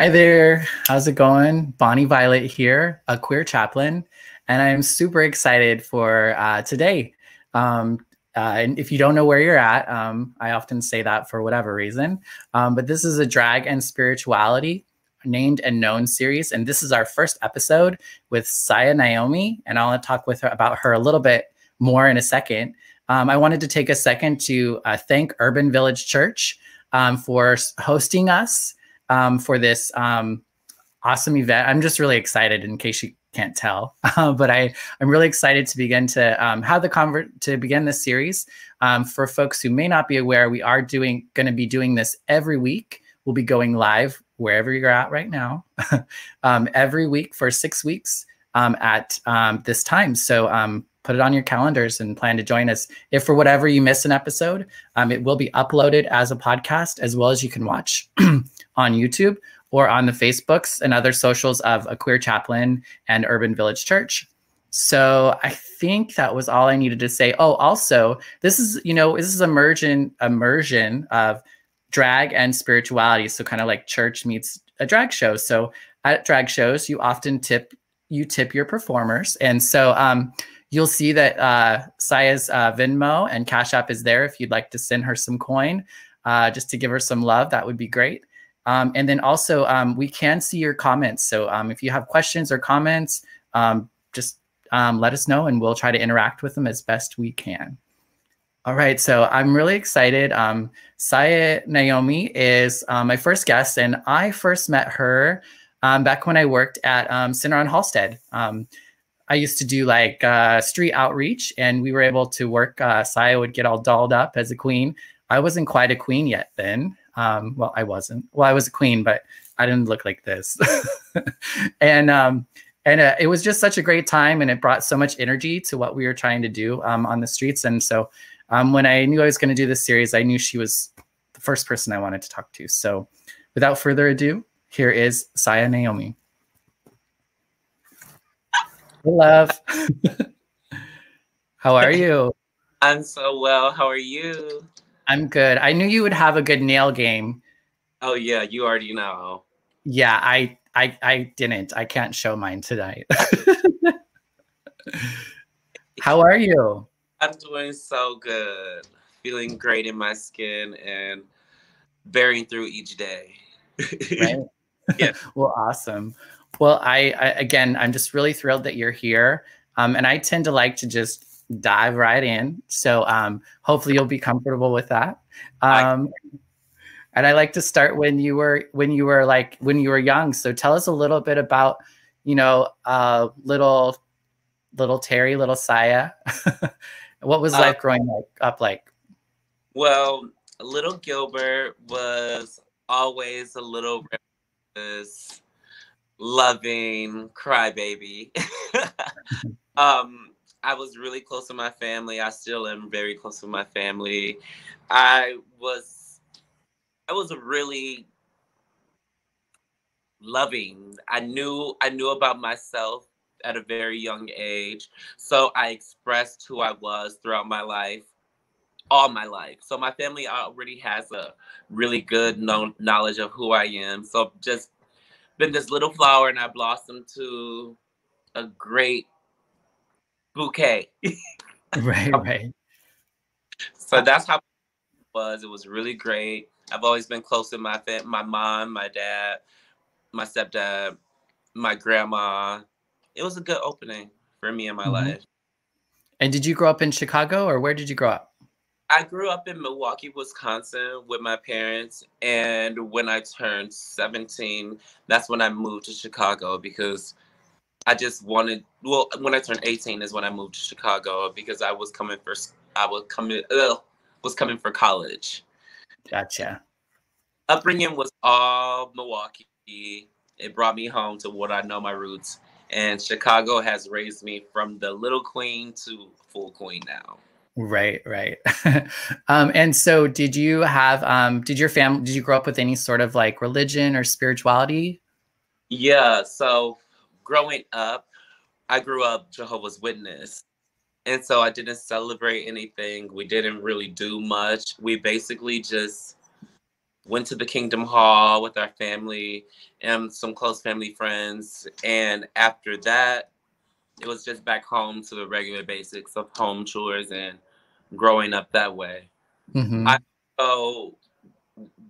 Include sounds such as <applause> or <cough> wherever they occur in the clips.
Hi there. How's it going? Bonnie Violet here, a queer chaplain, and I'm super excited for uh, today. Um, uh, and if you don't know where you're at, um, I often say that for whatever reason. Um, but this is a drag and spirituality named and known series, and this is our first episode with Saya Naomi, and I'll talk with her about her a little bit more in a second. Um, I wanted to take a second to uh, thank Urban Village Church um, for hosting us um, for this um, awesome event. I'm just really excited in case you can't tell, <laughs> uh, but I, I'm really excited to begin to um, have the convert to begin this series. Um, for folks who may not be aware, we are doing going to be doing this every week. We'll be going live wherever you're at right now, <laughs> um, every week for six weeks um, at this time. So put it on your calendars and plan to join us. If for whatever you miss an episode, um, it will be uploaded as a podcast as well as you can watch <clears throat> on YouTube or on the Facebooks and other socials of a queer chaplain and Urban Village Church. So I think that was all I needed to say. Oh, also, this is you know this is immersion immersion of drag and spirituality. So kind of like church meets a drag show. So at drag shows, you often tip you tip your performers, and so um, you'll see that uh, Saya's uh, Venmo and Cash App is there if you'd like to send her some coin, uh, just to give her some love. That would be great. Um, and then also, um, we can see your comments. So um, if you have questions or comments, um, just um, let us know and we'll try to interact with them as best we can. All right, so I'm really excited. Um, Saya Naomi is um, my first guest, and I first met her um, back when I worked at um, Center on Halsted. I used to do like uh, street outreach, and we were able to work. Uh, Saya would get all dolled up as a queen. I wasn't quite a queen yet then. Um, well, I wasn't. Well, I was a queen, but I didn't look like this. <laughs> and um, and uh, it was just such a great time, and it brought so much energy to what we were trying to do um, on the streets. And so, um, when I knew I was going to do this series, I knew she was the first person I wanted to talk to. So, without further ado, here is Saya Naomi. Hey, love. How are you? I'm so well. How are you? I'm good. I knew you would have a good nail game. Oh yeah, you already know. Yeah, I I I didn't. I can't show mine tonight. <laughs> How are you? I'm doing so good. Feeling great in my skin and bearing through each day. <laughs> right? Yeah. <laughs> well, awesome. Well, I, I, again, I'm just really thrilled that you're here. Um, and I tend to like to just dive right in. So um, hopefully you'll be comfortable with that. Um, I- and I like to start when you were when you were like when you were young. So tell us a little bit about, you know, uh, little little Terry, little Saya. <laughs> what was uh, life growing up like? Well, little Gilbert was always a little loving crybaby. <laughs> um, I was really close to my family. I still am very close to my family. I was I was really loving. I knew I knew about myself at a very young age. So I expressed who I was throughout my life, all my life. So my family already has a really good known knowledge of who I am. So just been this little flower and I blossomed to a great bouquet. <laughs> right, <laughs> right. So that's how it was. It was really great. I've always been close with my fam- my mom, my dad, my stepdad, my grandma. It was a good opening for me in my mm-hmm. life. And did you grow up in Chicago or where did you grow up? I grew up in Milwaukee, Wisconsin with my parents. And when I turned 17, that's when I moved to Chicago because I just wanted. Well, when I turned 18 is when I moved to Chicago because I was coming for. I was coming. Ugh, was coming for college. Gotcha. Upbringing was all Milwaukee. It brought me home to what I know my roots, and Chicago has raised me from the little queen to full queen now. Right, right. <laughs> um, and so, did you have? Um, did your family? Did you grow up with any sort of like religion or spirituality? Yeah. So growing up, I grew up Jehovah's Witness. And so I didn't celebrate anything. We didn't really do much. We basically just went to the Kingdom Hall with our family and some close family friends. And after that, it was just back home to the regular basics of home chores and growing up that way. Mm-hmm. I also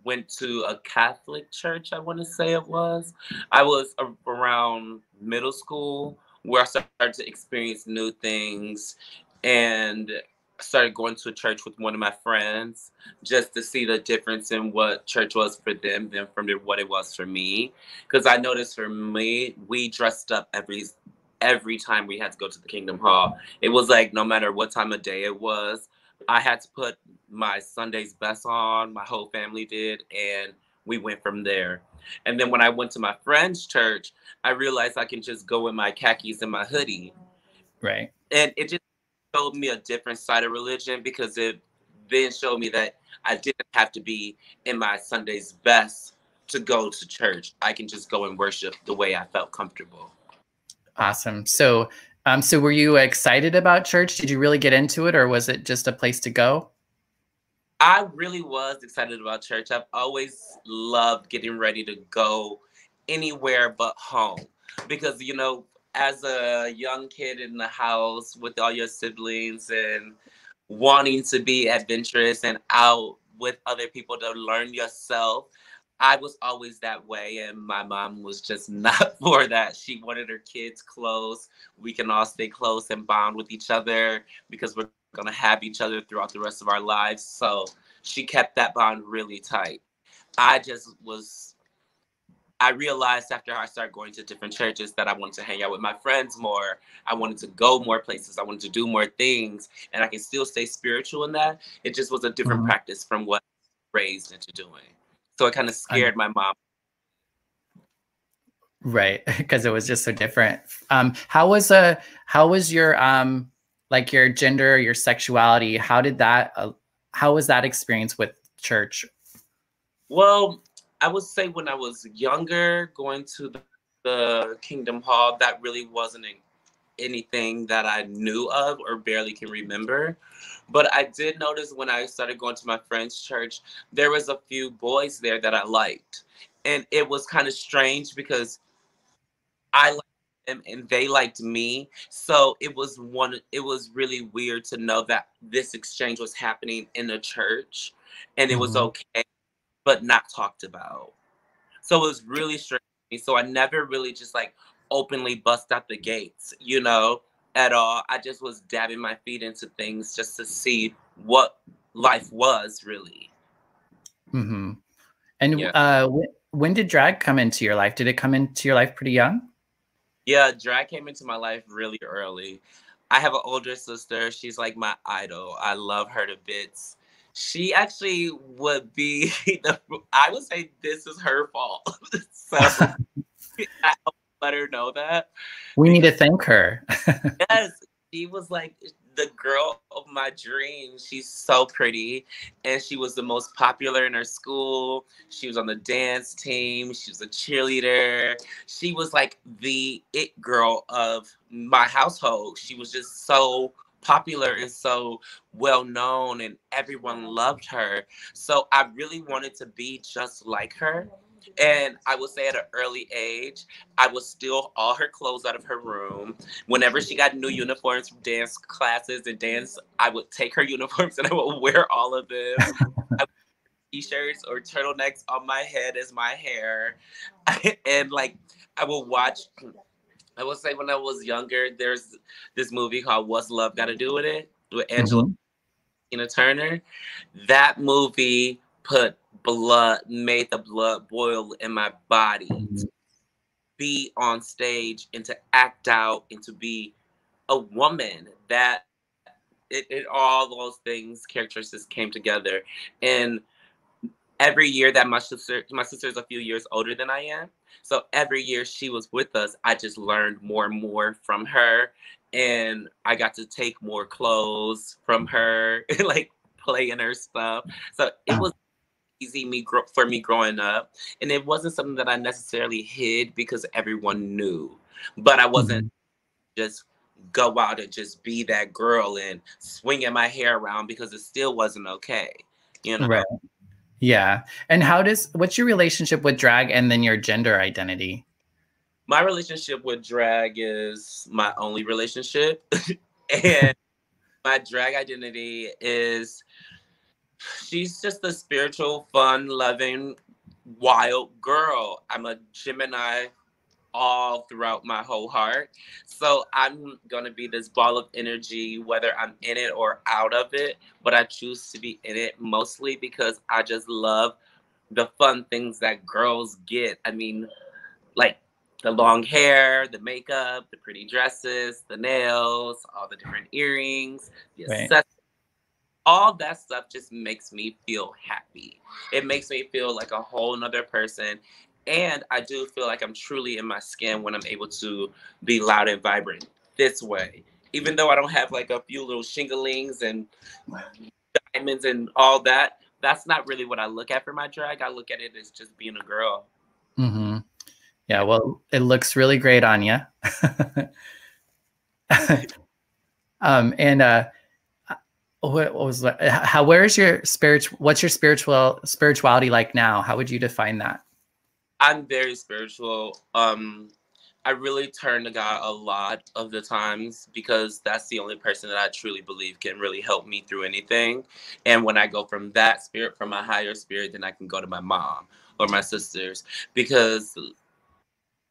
went to a Catholic church, I want to say it was. I was around middle school where I started to experience new things and started going to a church with one of my friends just to see the difference in what church was for them than from what it was for me. Because I noticed for me, we dressed up every every time we had to go to the Kingdom Hall. It was like no matter what time of day it was, I had to put my Sunday's best on. My whole family did, and we went from there. And then when I went to my friend's church, I realized I can just go in my khakis and my hoodie. Right. And it just showed me a different side of religion because it then showed me that I didn't have to be in my Sunday's best to go to church. I can just go and worship the way I felt comfortable. Awesome. So, um, so were you excited about church? Did you really get into it, or was it just a place to go? I really was excited about church. I've always loved getting ready to go anywhere but home because you know as a young kid in the house with all your siblings and wanting to be adventurous and out with other people to learn yourself. I was always that way, and my mom was just not <laughs> for that. She wanted her kids close. We can all stay close and bond with each other because we're gonna have each other throughout the rest of our lives. So she kept that bond really tight. I just was I realized after I started going to different churches that I wanted to hang out with my friends more. I wanted to go more places. I wanted to do more things, and I can still stay spiritual in that. It just was a different mm-hmm. practice from what I was raised into doing. So it kind of scared I, my mom. Right, <laughs> because it was just so different. Um, how was a uh, how was your um like your gender, your sexuality? How did that? Uh, how was that experience with church? Well, I would say when I was younger, going to the, the Kingdom Hall, that really wasn't anything that I knew of or barely can remember. But I did notice when I started going to my friend's church, there was a few boys there that I liked. And it was kind of strange because I liked them and they liked me. So it was one it was really weird to know that this exchange was happening in a church and it was mm-hmm. okay but not talked about. So it was really strange. So I never really just like openly bust out the gates, you know, at all. I just was dabbing my feet into things just to see what life was really. Mm-hmm. And yeah. uh, when, when did drag come into your life? Did it come into your life pretty young? Yeah, drag came into my life really early. I have an older sister. She's like my idol. I love her to bits she actually would be <laughs> the I would say this is her fault. <laughs> so <laughs> I let her know that. We need to thank her. <laughs> yes. She was like the girl of my dreams. She's so pretty. And she was the most popular in her school. She was on the dance team. She was a cheerleader. She was like the it girl of my household. She was just so popular and so well known and everyone loved her. So I really wanted to be just like her. And I would say at an early age, I would steal all her clothes out of her room. Whenever she got new uniforms from dance classes and dance, I would take her <laughs> uniforms and I would wear all of them. <laughs> t-shirts or turtlenecks on my head as my hair. <laughs> and like I would watch I would say when I was younger, there's this movie called What's Love Got to Do with It with Angela mm-hmm. Tina Turner. That movie put blood, made the blood boil in my body mm-hmm. to be on stage and to act out and to be a woman. That it, it all those things, characteristics came together. And every year that my sister, my sister's a few years older than I am so every year she was with us, I just learned more and more from her. And I got to take more clothes from her, <laughs> like play in her stuff. So it was easy me for me growing up. And it wasn't something that I necessarily hid because everyone knew. But I wasn't mm-hmm. just go out and just be that girl and swinging my hair around because it still wasn't okay. You know? Right. Yeah. And how does what's your relationship with drag and then your gender identity? My relationship with drag is my only relationship. <laughs> and <laughs> my drag identity is she's just a spiritual, fun, loving, wild girl. I'm a Gemini all throughout my whole heart. So I'm going to be this ball of energy, whether I'm in it or out of it. But I choose to be in it mostly because I just love the fun things that girls get. I mean, like the long hair, the makeup, the pretty dresses, the nails, all the different earrings, the right. accessories. All that stuff just makes me feel happy. It makes me feel like a whole nother person and I do feel like I'm truly in my skin when I'm able to be loud and vibrant this way. Even though I don't have like a few little shinglings and diamonds and all that, that's not really what I look at for my drag. I look at it as just being a girl. Mm-hmm. Yeah, well, it looks really great on you. <laughs> um, and uh, what, was that? How? Where is your spiritual? What's your spiritual spirituality like now? How would you define that? I'm very spiritual. Um, I really turn to God a lot of the times because that's the only person that I truly believe can really help me through anything. And when I go from that spirit, from my higher spirit, then I can go to my mom or my sisters because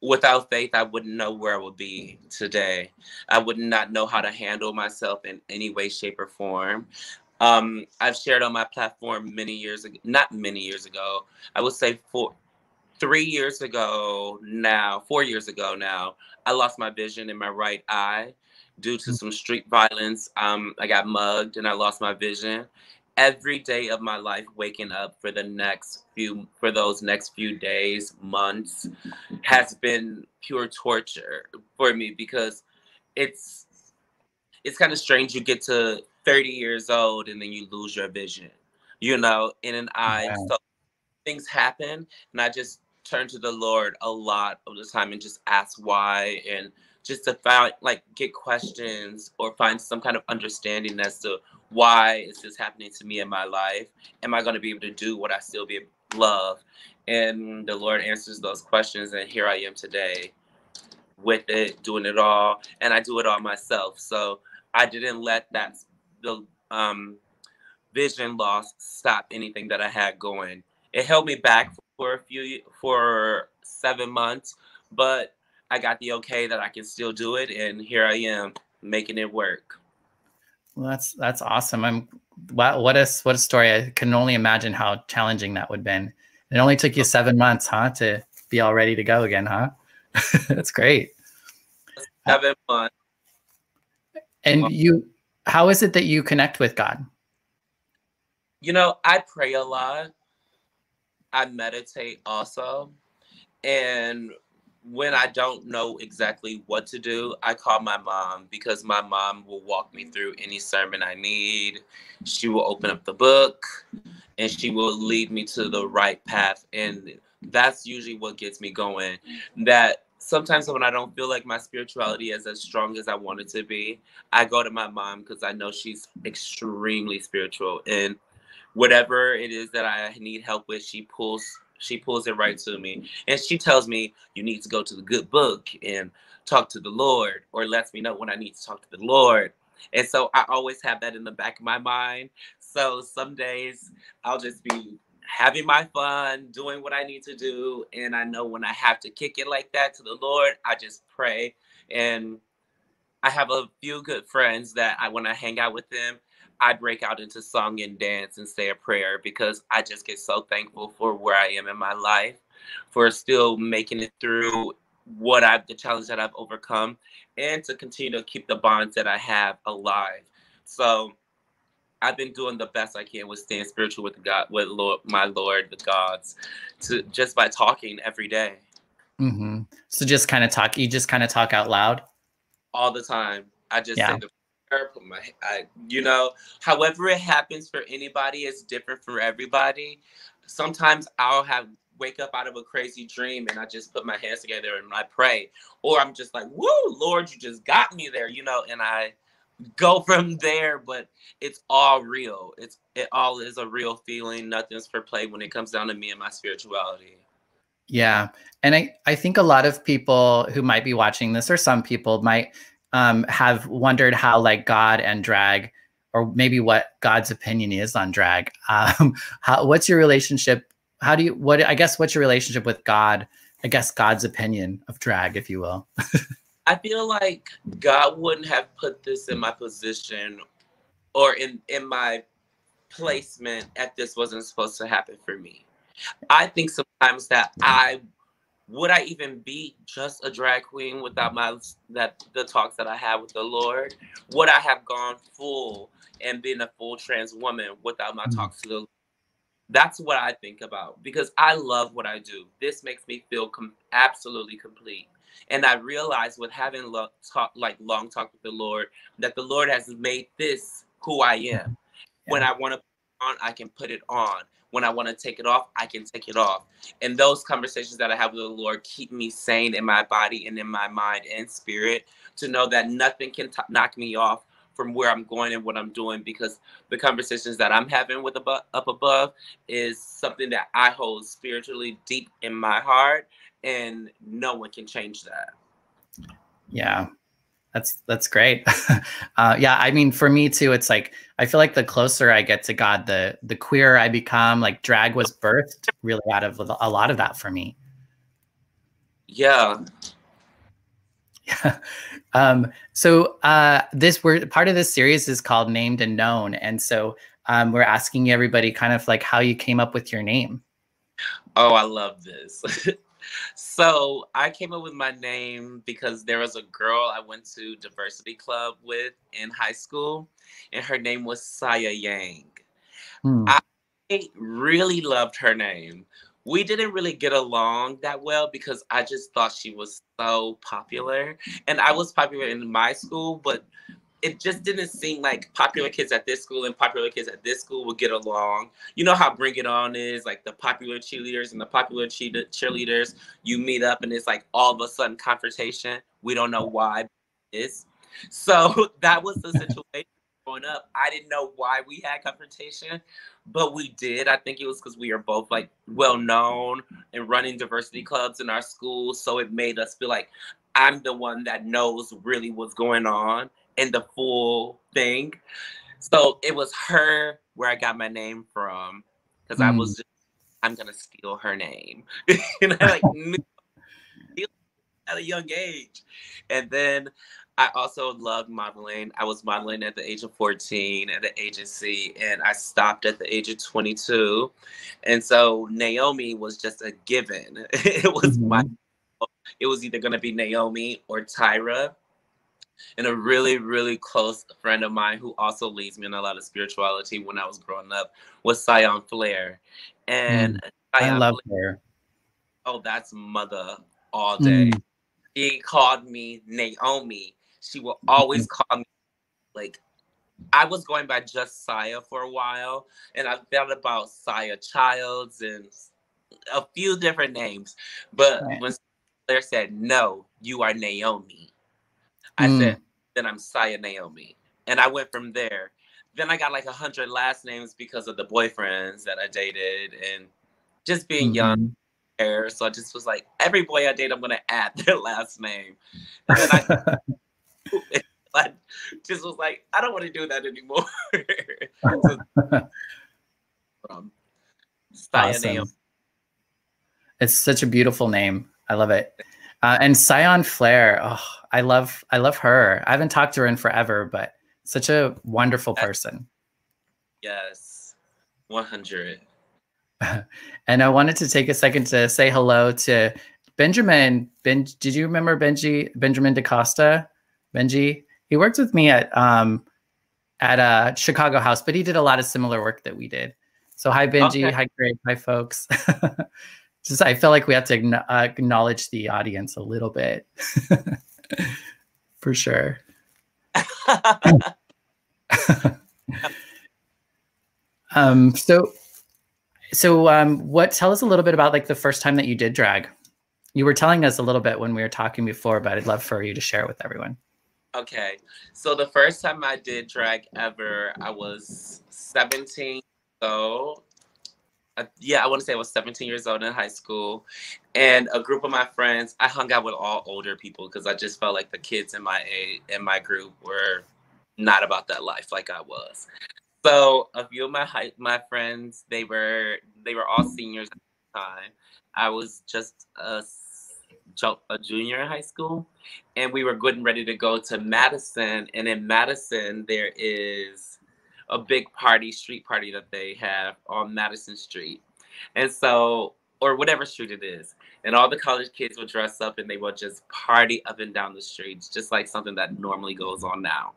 without faith, I wouldn't know where I would be today. I would not know how to handle myself in any way, shape, or form. Um, I've shared on my platform many years ago, not many years ago, I would say four, three years ago now, four years ago now, I lost my vision in my right eye due to mm. some street violence. Um, I got mugged and I lost my vision. Every day of my life, waking up for the next few, for those next few days, months, has been pure torture for me because it's it's kind of strange. You get to 30 years old and then you lose your vision, you know, in an eye. Yeah. So things happen, and I just turn to the Lord a lot of the time and just ask why and just to find like get questions or find some kind of understanding as to why is this happening to me in my life? Am I going to be able to do what I still be love? And the Lord answers those questions, and here I am today with it, doing it all, and I do it all myself. So I didn't let that the um, vision loss stop anything that I had going. It held me back for a few for seven months, but I got the okay that I can still do it, and here I am making it work. Well, that's that's awesome. I'm wow, what a what a story. I can only imagine how challenging that would have been. It only took you seven months, huh, to be all ready to go again, huh? <laughs> that's great. Seven months. And you, how is it that you connect with God? You know, I pray a lot. I meditate also. And when I don't know exactly what to do, I call my mom because my mom will walk me mm. through any sermon I need. She will open up the book and she will lead me to the right path. And that's usually what gets me going. That sometimes when I don't feel like my spirituality is as strong as I want it to be, I go to my mom because I know she's extremely spiritual. And whatever it is that I need help with, she pulls she pulls it right to me. And she tells me you need to go to the good book and talk to the Lord, or lets me know when I need to talk to the Lord. And so I always have that in the back of my mind. So some days I'll just be having my fun, doing what I need to do. And I know when I have to kick it like that to the Lord, I just pray. And I have a few good friends that I want to hang out with them, I break out into song and dance and say a prayer because I just get so thankful for where I am in my life, for still making it through what I've the challenge that I've overcome, and to continue to keep the bonds that I have alive. So I've been doing the best I can with staying spiritual with God, with Lord, my Lord, the gods, to just by talking every day. Mm-hmm. So just kind of talk. You just kind of talk out loud all the time. I just yeah. say the put my, I, you know, however it happens for anybody is different for everybody. Sometimes I'll have wake up out of a crazy dream and I just put my hands together and I pray, or I'm just like, "Woo, Lord, you just got me there," you know, and I go <laughs> from there. But it's all real. It's it all is a real feeling. Nothing's for play when it comes down to me and my spirituality. Yeah. And I, I think a lot of people who might be watching this, or some people might um, have wondered how like God and drag, or maybe what God's opinion is on drag. <laughs> Um, how, what's your relationship? How do you, what, I guess, what's your relationship with God? I guess God's opinion of drag, if you will. I feel like God wouldn't have put this in my position or in, in my placement if this wasn't supposed to happen for me. I think sometimes that I would I even be just a drag queen without my that the talks that I have with the Lord? Would I have gone full and been a full trans woman without my mm-hmm. talks to the that's what I think about because I love what I do. This makes me feel com- absolutely complete. And I realize with having lo- talk, like long talk with the Lord that the Lord has made this who I am. Yeah. When I want to put on, I can put it on. When I want to take it off, I can take it off. And those conversations that I have with the Lord keep me sane in my body and in my mind and spirit to know that nothing can t- knock me off from where I'm going and what I'm doing because the conversations that I'm having with above, up above is something that I hold spiritually deep in my heart and no one can change that. Yeah, that's that's great. <laughs> uh, yeah, I mean, for me too, it's like I feel like the closer I get to God, the the queerer I become. Like drag was birthed really out of a lot of that for me. Yeah. Yeah. <laughs> Um, so uh, this we're part of this series is called Named and Known, and so um, we're asking everybody kind of like how you came up with your name. Oh, I love this. <laughs> so I came up with my name because there was a girl I went to diversity club with in high school, and her name was Saya Yang. Hmm. I really loved her name. We didn't really get along that well because I just thought she was so popular, and I was popular in my school, but it just didn't seem like popular kids at this school and popular kids at this school would get along. You know how Bring It On is like the popular cheerleaders and the popular cheerleaders. You meet up and it's like all of a sudden confrontation. We don't know why is. So <laughs> that was the <laughs> situation growing up. I didn't know why we had confrontation, but we did. I think it was because we are both like well known and running diversity clubs in our school. So it made us feel like I'm the one that knows really what's going on in the full thing. So it was her where I got my name from because mm. I was hmm. just, I'm gonna steal her name, <laughs> and I like <laughs> knew at a young age. And then I also loved modeling. I was modeling at the age of 14 at the agency, and I stopped at the age of 22. And so Naomi was just a given. <laughs> it was mm-hmm. my it was either gonna be Naomi or Tyra and a really, really close friend of mine who also leads me in a lot of spirituality when I was growing up was Sion Flair. And mm, I love Flair, her. Oh, that's mother all day. Mm. She called me Naomi. She will always mm-hmm. call me like I was going by just Saya for a while, and I felt about Saya Childs and a few different names. But right. when Flair said, No, you are Naomi, I mm. said, then I'm Saya Naomi. And I went from there. Then I got like a hundred last names because of the boyfriends that I dated and just being mm-hmm. young. So I just was like, every boy I date, I'm gonna <laughs> add their last name. And then I, <laughs> <laughs> I just was like, I don't want to do that anymore. from Saya awesome. Naomi. It's such a beautiful name. I love it. Uh, and Sion Flair, oh, I love I love her. I haven't talked to her in forever, but such a wonderful person. Yes, one hundred. <laughs> and I wanted to take a second to say hello to Benjamin. Ben, did you remember Benji Benjamin DaCosta? Benji, he worked with me at um at a uh, Chicago House, but he did a lot of similar work that we did. So hi Benji, okay. hi Greg, hi folks. <laughs> just I feel like we have to uh, acknowledge the audience a little bit, <laughs> for sure. <laughs> um. So, so um, what? Tell us a little bit about like the first time that you did drag. You were telling us a little bit when we were talking before, but I'd love for you to share it with everyone. Okay. So the first time I did drag ever, I was 17. So Uh, yeah, I want to say I was 17 years old in high school, and a group of my friends. I hung out with all older people because I just felt like the kids in my age, in my group were not about that life like I was. So a few of my high, my friends, they were they were all seniors at the time. I was just a a junior in high school, and we were good and ready to go to Madison. And in Madison, there is a big party, street party that they have on Madison Street. And so, or whatever street it is. And all the college kids would dress up and they would just party up and down the streets, just like something that normally goes on now.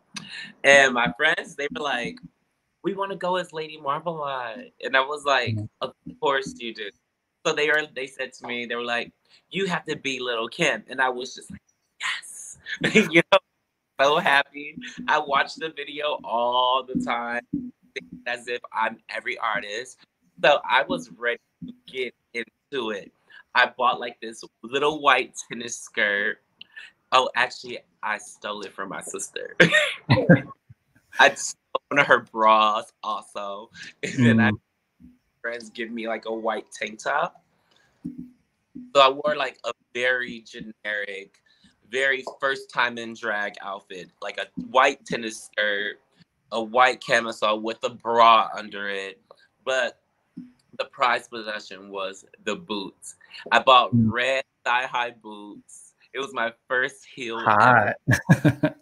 And my friends, they were like, we want to go as Lady Marmalade. And I was like, of course you do. So they are they said to me, they were like, you have to be Lil' Kim. And I was just like, yes. <laughs> you know, so happy. I watch the video all the time as if I'm every artist. So I was ready to get into it. I bought like this little white tennis skirt. Oh, actually, I stole it from my sister. <laughs> I stole one of her bras also. And then I mm. friends give me like a white tank top. So I wore like a very generic, very first time in drag outfit, like a white tennis skirt, a white camisole with a bra under it. But the prize possession was the boots. I bought hmm. red thigh high boots. It was my first heel. Hot. <laughs>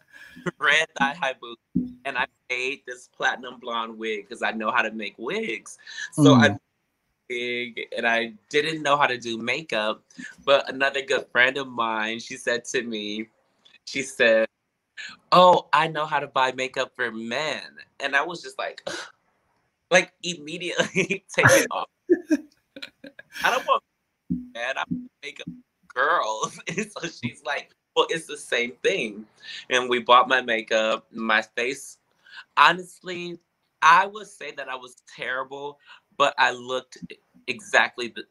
red thigh high boots. And I made this platinum blonde wig because I know how to make wigs. So mm. I and I didn't know how to do makeup. But another good friend of mine, she said to me, she said, Oh, I know how to buy makeup for men. And I was just like, <sighs> like immediately <laughs> take it off. I don't want man, I want makeup girls. <laughs> And so she's like, well, it's the same thing. And we bought my makeup, my face. Honestly, I would say that I was terrible, but I looked exactly the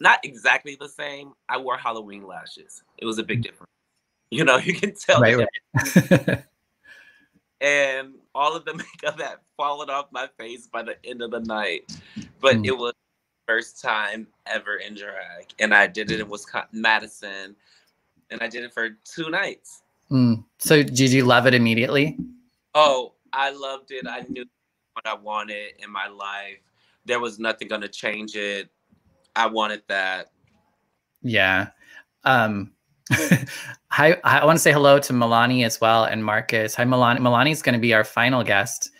not exactly the same. I wore Halloween lashes. It was a big difference. <laughs> You know, you can tell. Right, right. and all of the <laughs> makeup had fallen off my face by the end of the night. But mm. it was first time ever in drag. And I did it in Wisconsin, Madison. And I did it for two nights. Mm. So did you love it immediately? Oh, I loved it. I knew what I wanted in my life there was nothing going to change it. I wanted that. Yeah. Um, <laughs> hi, I want to say hello to Milani as well and Marcus. Hi, Milani. Milani is going to be our final guest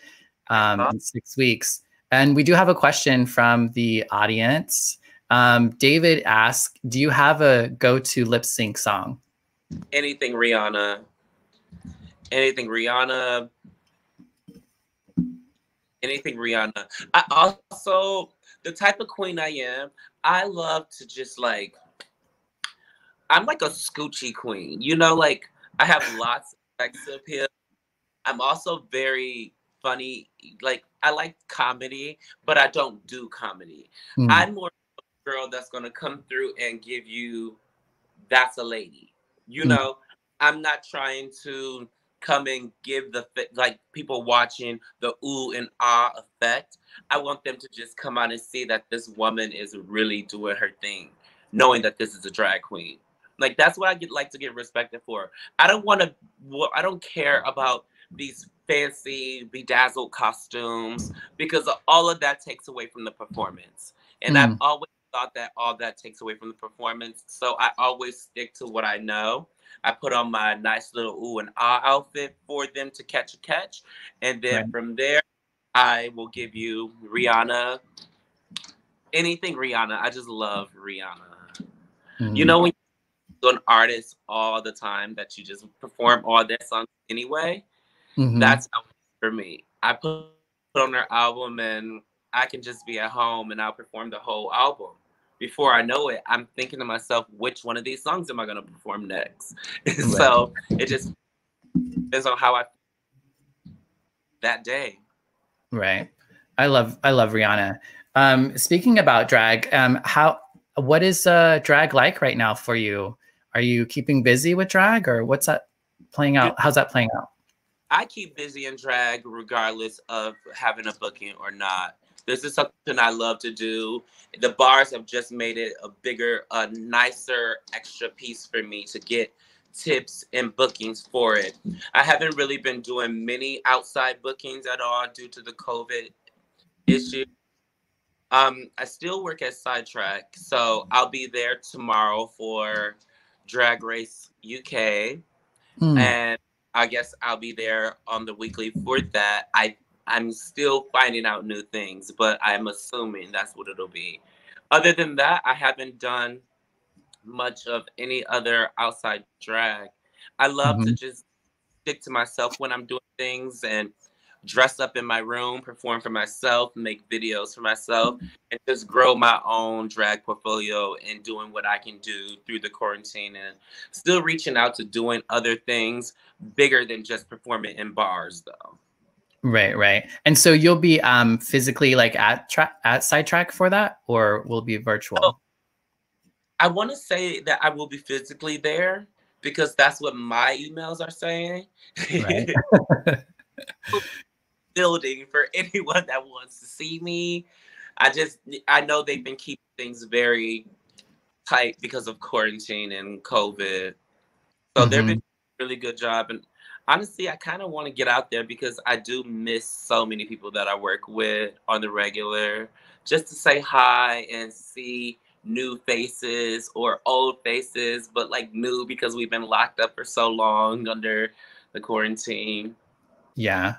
um, uh-huh. in six weeks. And we do have a question from the audience. Um, David asked, Do you have a go to lip sync song? Anything Rihanna. Anything Rihanna, anything Rihanna. I also the type of queen I am, I love to just like I'm like a scoochie queen. You know, like I have lots of sex appeal. I'm also very funny. Like I like comedy, but I don't do comedy. Mm. I'm more a girl that's gonna come through and give you that's a lady. You mm. know, I'm not trying to come and give the like people watching the ooh and ah effect. I want them to just come out and see that this woman is really doing her thing, knowing that this is a drag queen. Like that's what I get like to get respected for. I don't want to. I don't care about these fancy bedazzled costumes because all of that takes away from the performance. And mm. I've always thought that all that takes away from the performance. So I always stick to what I know. I put on my nice little ooh and ah outfit for them to catch a catch. And then right. from there, I will give you Rihanna. Anything Rihanna. I just love Rihanna. Mm-hmm. You know, when you're an artist all the time that you just perform all their songs anyway, mm-hmm. that's how for me. I put on their album and I can just be at home and I'll perform the whole album before I know it, I'm thinking to myself, which one of these songs am I going to perform next? <laughs> Right. so it just depends on how I that day. Right. I love I love Rihanna. Um, speaking about drag, um, how what is uh, drag like right now for you? Are you keeping busy with drag, or what's that? playing out? How's that playing out? I keep busy in drag regardless of having a booking or not. This is something I love to do. The bars have just made it a bigger, a nicer extra piece for me to get tips and bookings for it. I haven't really been doing many outside bookings at all due to the COVID issue. Um, I still work at Sidetrack, so I'll be there tomorrow for Drag Race UK, mm. and I guess I'll be there on the weekly for that. I I'm still finding out new things, but I'm assuming that's what it'll be. Other than that, I haven't done much of any other outside drag. I love mm-hmm. to just stick to myself when I'm doing things and dress up in my room, perform for myself, make videos for myself, and just grow my own drag portfolio and doing what I can do through the quarantine and still reaching out to doing other things bigger than just performing in bars though. Right, right. And so you'll be um physically like at track at sidetrack for that or will be virtual? Oh, I want to say that I will be physically there because that's what my emails are saying. Right. <laughs> <laughs> Building for anyone that wants to see me. I just I know they've been keeping things very tight because of quarantine and COVID. So mm-hmm. they've been really good job and honestly, I kind of want to get out there because I do miss so many people that I work with on the regular. Just to say hi and see new faces or old faces, but like new because we've been locked up for so long under the quarantine. Yeah.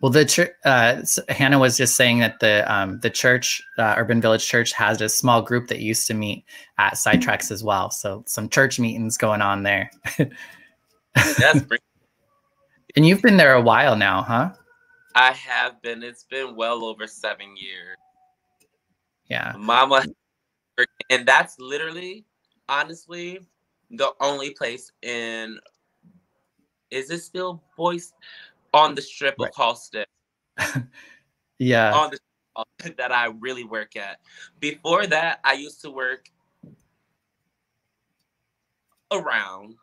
Well, the church, uh, Hannah was just saying that the um, the church, uh, Urban Village Church, has a small group that used to meet at Sidetracks as well. So some church meetings going on there. <laughs> That's and you've been there a while now, huh? I have been. It's been well over seven years. Yeah. Mama, and that's literally, honestly, the only place in. Is it still Boys on the strip right. of Halsted? <laughs> yeah. On the that I really work at. Before that, I used to work around.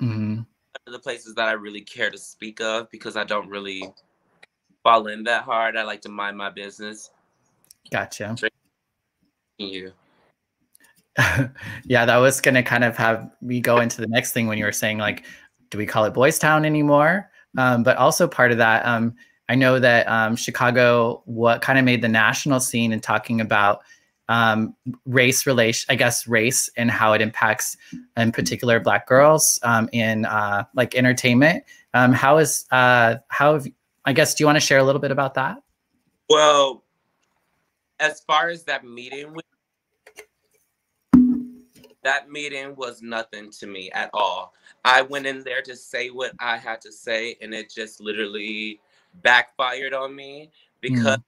Mm-hmm the places that I really care to speak of because I don't really fall in that hard. I like to mind my business. Gotcha. You. <laughs> yeah, that was gonna kind of have me go into the next thing when you were saying like, do we call it Boys Town anymore? Um, but also part of that, um, I know that um, Chicago, what kind of made the national scene and talking about um, race relation, I guess, race and how it impacts, in particular, Black girls um, in uh, like entertainment. Um, how is uh, how have, I guess? Do you want to share a little bit about that? Well, as far as that meeting, that meeting was nothing to me at all. I went in there to say what I had to say, and it just literally backfired on me because mm.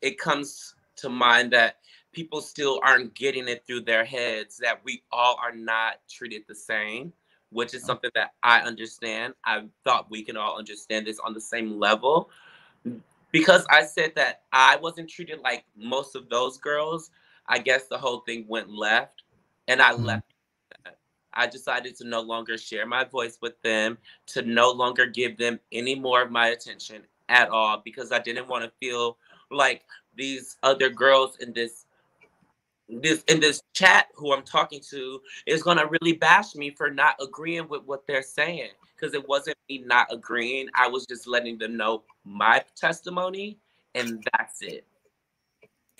it comes to mind that people still aren't getting it through their heads that we all are not treated the same, which is something that I understand. I thought we can all understand this on the same level. Because I said that I wasn't treated like most of those girls, I guess the whole thing went left and I mm-hmm. left. I decided to no longer share my voice with them, to no longer give them any more of my attention at all because I didn't want to feel like these other girls in this this in this chat who I'm talking to is gonna really bash me for not agreeing with what they're saying because it wasn't me not agreeing. I was just letting them know my testimony, and that's it.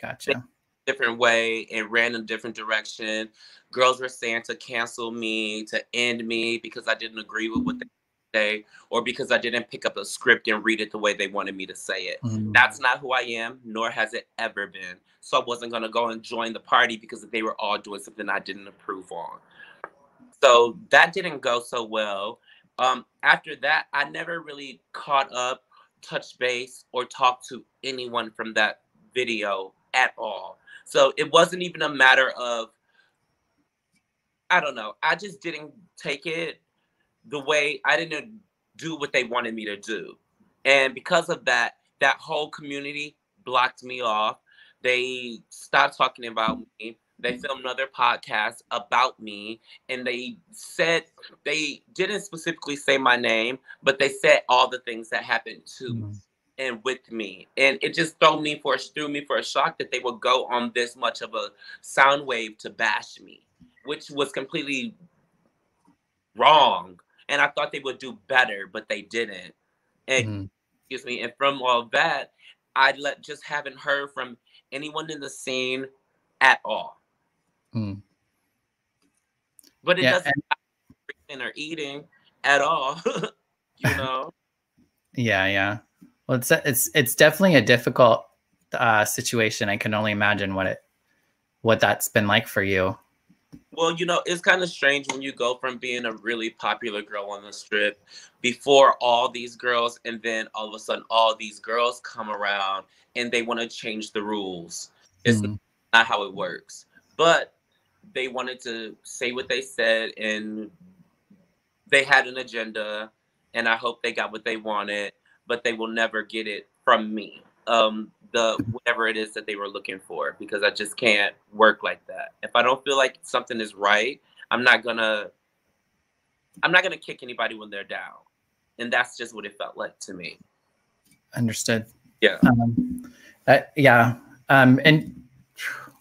Gotcha. Different way and ran in a different direction. Girls were saying to cancel me, to end me because I didn't agree with what they say or because I didn't pick up a script and read it the way they wanted me to say it. Mm. That's not who I am, nor has it ever been. So I wasn't going to go and join the party because they were all doing something I didn't approve on. So that didn't go so well. Um, after that, I never really caught up, touched base, or talked to anyone from that video at all. So it wasn't even a matter of, I don't know, I just didn't take it the way I didn't do what they wanted me to do. And because of that, that whole community blocked me off. They stopped talking about me. they filmed another podcast about me and they said they didn't specifically say my name but they said all the things that happened to mm. and with me and it just threw me for threw me for a shock that they would go on this much of a sound wave to bash me which was completely wrong and i thought they would do better but they didn't and mm. excuse me and from all that i let just haven't heard from anyone in the scene at all Mm. But it yeah, doesn't and, or eating at all, <laughs> you <laughs> know. Yeah, yeah. Well, it's it's it's definitely a difficult uh, situation. I can only imagine what it what that's been like for you. Well, you know, it's kind of strange when you go from being a really popular girl on the strip before all these girls, and then all of a sudden, all these girls come around and they want to change the rules. It's mm. not how it works. But they wanted to say what they said and they had an agenda and I hope they got what they wanted, but they will never get it from me. Um, the whatever it is that they were looking for, because I just can't work like that. If I don't feel like something is right, I'm not gonna I'm not gonna kick anybody when they're down. And that's just what it felt like to me. Understood. Yeah. Um, uh, yeah. Um, and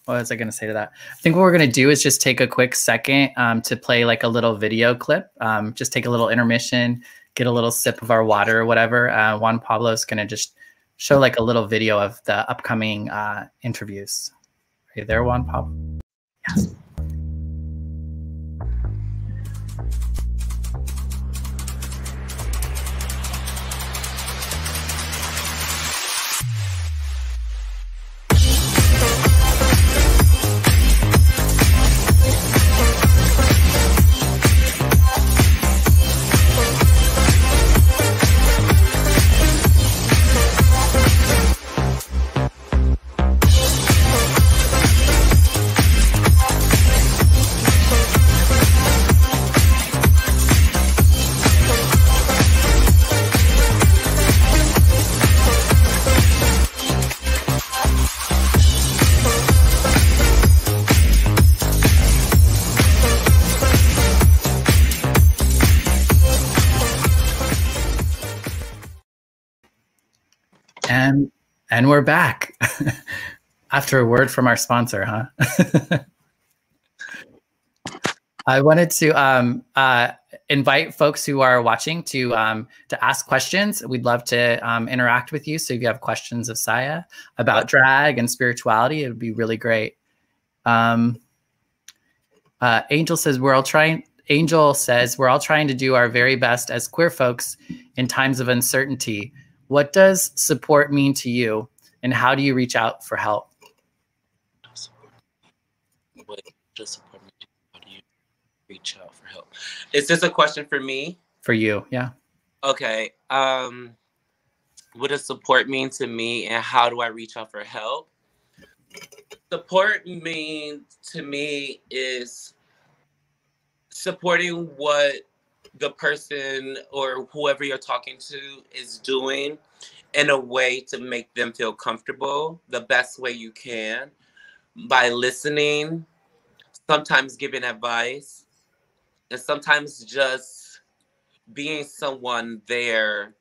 what was I going to say to that? I think what we're going to do is just take a quick second um, to play like a little video clip. Um, just take a little intermission, get a little sip of our water or whatever. Uh, Juan Pablo is going to just show like a little video of the upcoming uh, interviews. Are you there, Juan Pablo? Yes. And we're back <laughs> after a word from our sponsor, huh? <laughs> I wanted to um, uh, invite folks who are watching to um, to ask questions. We'd love to um, interact with you. So if you have questions of Saya about drag and spirituality, it would be really great. Um, uh, Angel says we're all trying. Angel says we're all trying to do our very best as queer folks in times of uncertainty. What does support mean to you, and how do you reach out for help? What does support mean? How do you reach out for help? Is this a question for me? For you, yeah. Okay. Um, what does support mean to me, and how do I reach out for help? Support means to me is supporting what the person or whoever you're talking to is doing in a way to make them feel comfortable the best way you can by listening, sometimes giving advice, and sometimes just being someone there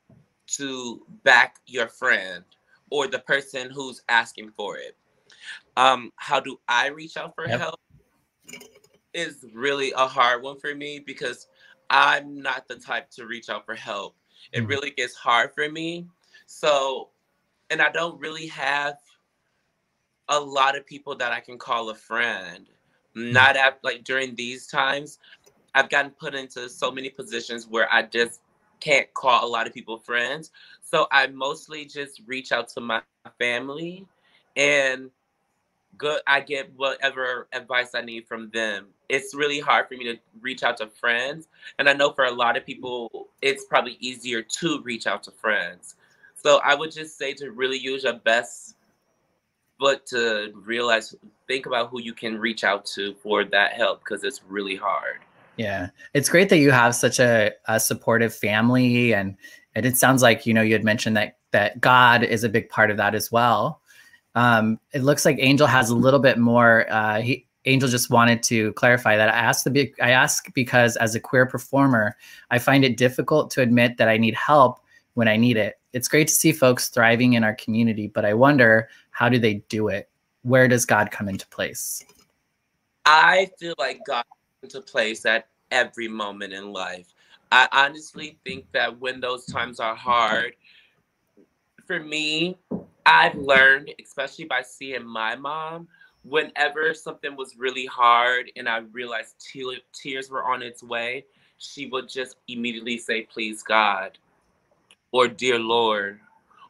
to back your friend or the person who's asking for it. Um, how do I reach out for yep. help? Is really a hard one for me because I'm not the type to reach out for help. It mm-hmm. really gets hard for me. So, and I don't really have a lot of people that I can call a friend. Mm-hmm. Not at like during these times, I've gotten put into so many positions where I just can't call a lot of people friends. So I mostly just reach out to my family and good I get whatever advice I need from them. It's really hard for me to reach out to friends. And I know for a lot of people it's probably easier to reach out to friends. So I would just say to really use your best but to realize think about who you can reach out to for that help because it's really hard. Yeah. It's great that you have such a, a supportive family and and it sounds like you know you had mentioned that that God is a big part of that as well um, it looks like Angel has a little bit more. Uh, he Angel just wanted to clarify that I asked the I ask because as a queer performer, I find it difficult to admit that I need help when I need it. It's great to see folks thriving in our community, but I wonder how do they do it? Where does God come into place? I feel like God into place at every moment in life. I honestly think that when those times are hard, for me, I've learned, especially by seeing my mom, whenever something was really hard and I realized te- tears were on its way, she would just immediately say, Please, God, or Dear Lord,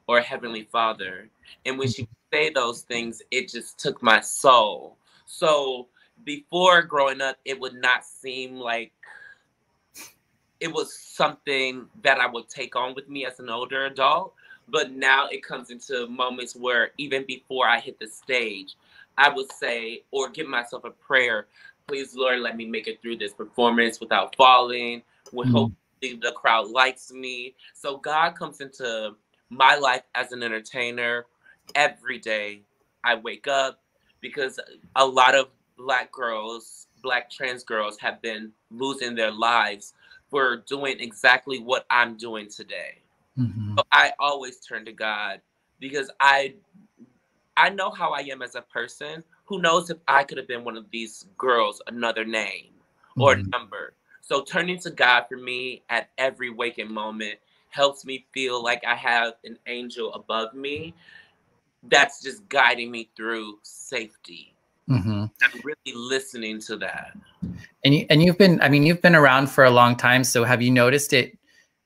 or Heavenly Father. And when she would say those things, it just took my soul. So before growing up, it would not seem like it was something that I would take on with me as an older adult. But now it comes into moments where even before I hit the stage, I would say or give myself a prayer, please Lord, let me make it through this performance without falling. With mm. hopefully the crowd likes me. So God comes into my life as an entertainer every day. I wake up because a lot of black girls, black trans girls have been losing their lives for doing exactly what I'm doing today. Mm-hmm. So I always turn to God because I I know how I am as a person. Who knows if I could have been one of these girls another name or mm-hmm. number. So turning to God for me at every waking moment helps me feel like I have an angel above me that's just guiding me through safety. Mm-hmm. I'm really listening to that. And you and you've been, I mean, you've been around for a long time. So have you noticed it?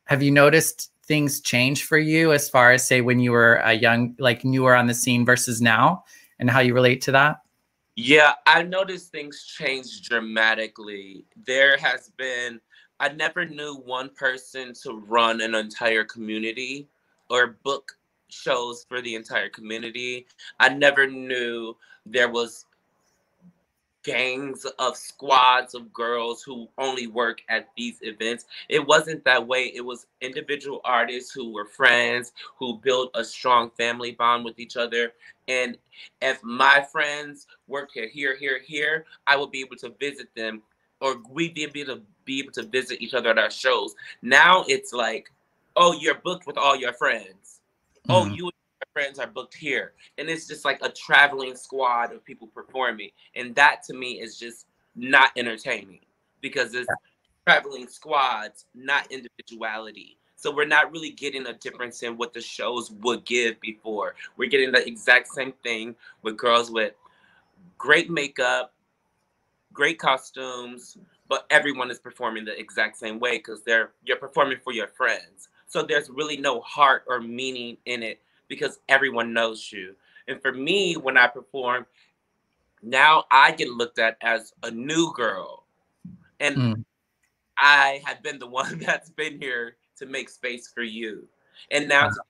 Have you noticed things change for you as far as say when you were a young, like newer on the scene versus now, and how you relate to that? Yeah, I noticed things change dramatically. There has been, I never knew one person to run an entire community or book shows for the entire community. I never knew there was gangs of squads of girls who only work at these events. It wasn't that way. It was individual artists who were friends, who built a strong family bond with each other. And if my friends work here, here, here, here, I will be able to visit them or we'd be able to be able to visit each other at our shows. Now it's like, oh, you're booked with all your friends. Oh, mm-hmm. Oh, you friends are booked here. And it's just like a traveling squad of people performing. And that to me is just not entertaining because it's traveling squads, not individuality. So we're not really getting a difference in what the shows would give before. We're getting the exact same thing with girls with great makeup, great costumes, but everyone is performing the exact same way because they're you're performing for your friends. So there's really no heart or meaning in it because everyone knows you. And for me, when I perform, now I get looked at as a new girl. And mm. I have been the <laughs> one that's been here to make space for you. And now to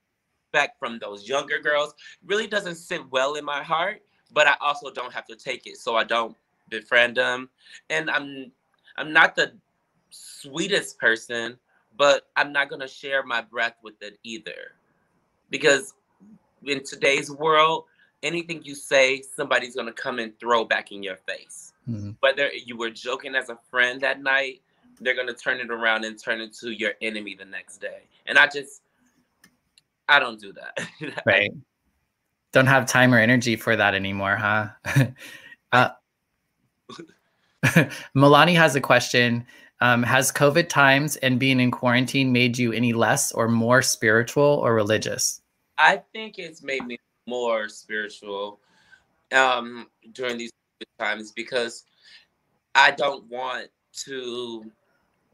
back from those younger girls really doesn't sit well in my heart, but I also don't have to take it. So I don't befriend them. And I'm I'm not the sweetest person, but I'm not gonna share my breath with it either. Because in today's world, anything you say, somebody's gonna come and throw back in your face. Mm-hmm. Whether you were joking as a friend that night, they're gonna turn it around and turn it to your enemy the next day. And I just, I don't do that. <laughs> right. Don't have time or energy for that anymore, huh? <laughs> uh, <laughs> Milani has a question. Um, has COVID times and being in quarantine made you any less or more spiritual or religious? I think it's made me more spiritual um, during these times because I don't want to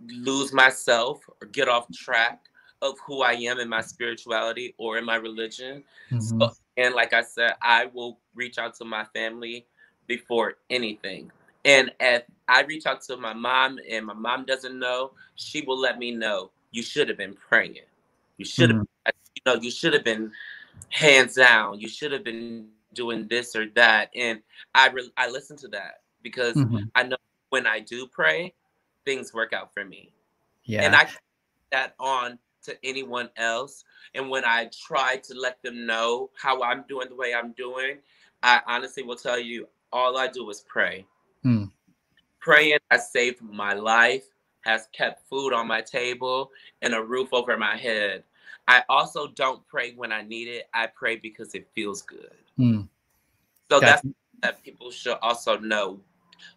lose myself or get off track of who I am in my spirituality or in my religion. Mm-hmm. So, and like I said, I will reach out to my family before anything. And if I reach out to my mom and my mom doesn't know, she will let me know you should have been praying. You should have mm-hmm you know, you should have been hands down. You should have been doing this or that. And I re- I listen to that because mm-hmm. I know when I do pray, things work out for me. Yeah. And I that on to anyone else. And when I try to let them know how I'm doing the way I'm doing, I honestly will tell you all I do is pray. Hmm. Praying has saved my life, has kept food on my table and a roof over my head. I also don't pray when I need it. I pray because it feels good. Hmm. So that's that people should also know.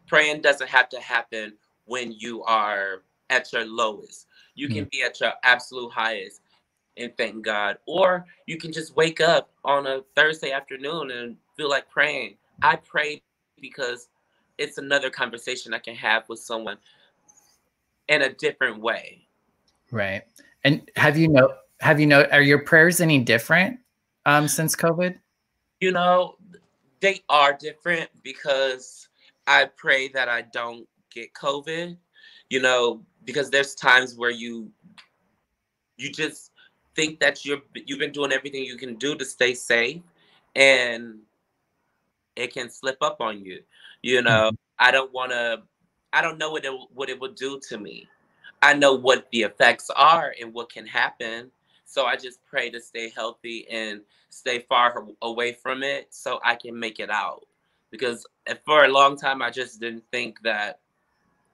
Praying doesn't have to happen when you are at your lowest. You can be at your absolute highest and thank God. Or you can just wake up on a Thursday afternoon and feel like praying. I pray because it's another conversation I can have with someone in a different way. Right. And have you know have you know are your prayers any different um since COVID? You know, they are different because I pray that I don't get COVID, you know, because there's times where you you just think that you're you've been doing everything you can do to stay safe and it can slip up on you. You know, I don't want to I don't know what it what it would do to me. I know what the effects are and what can happen. So I just pray to stay healthy and stay far away from it so I can make it out. Because for a long time, I just didn't think that,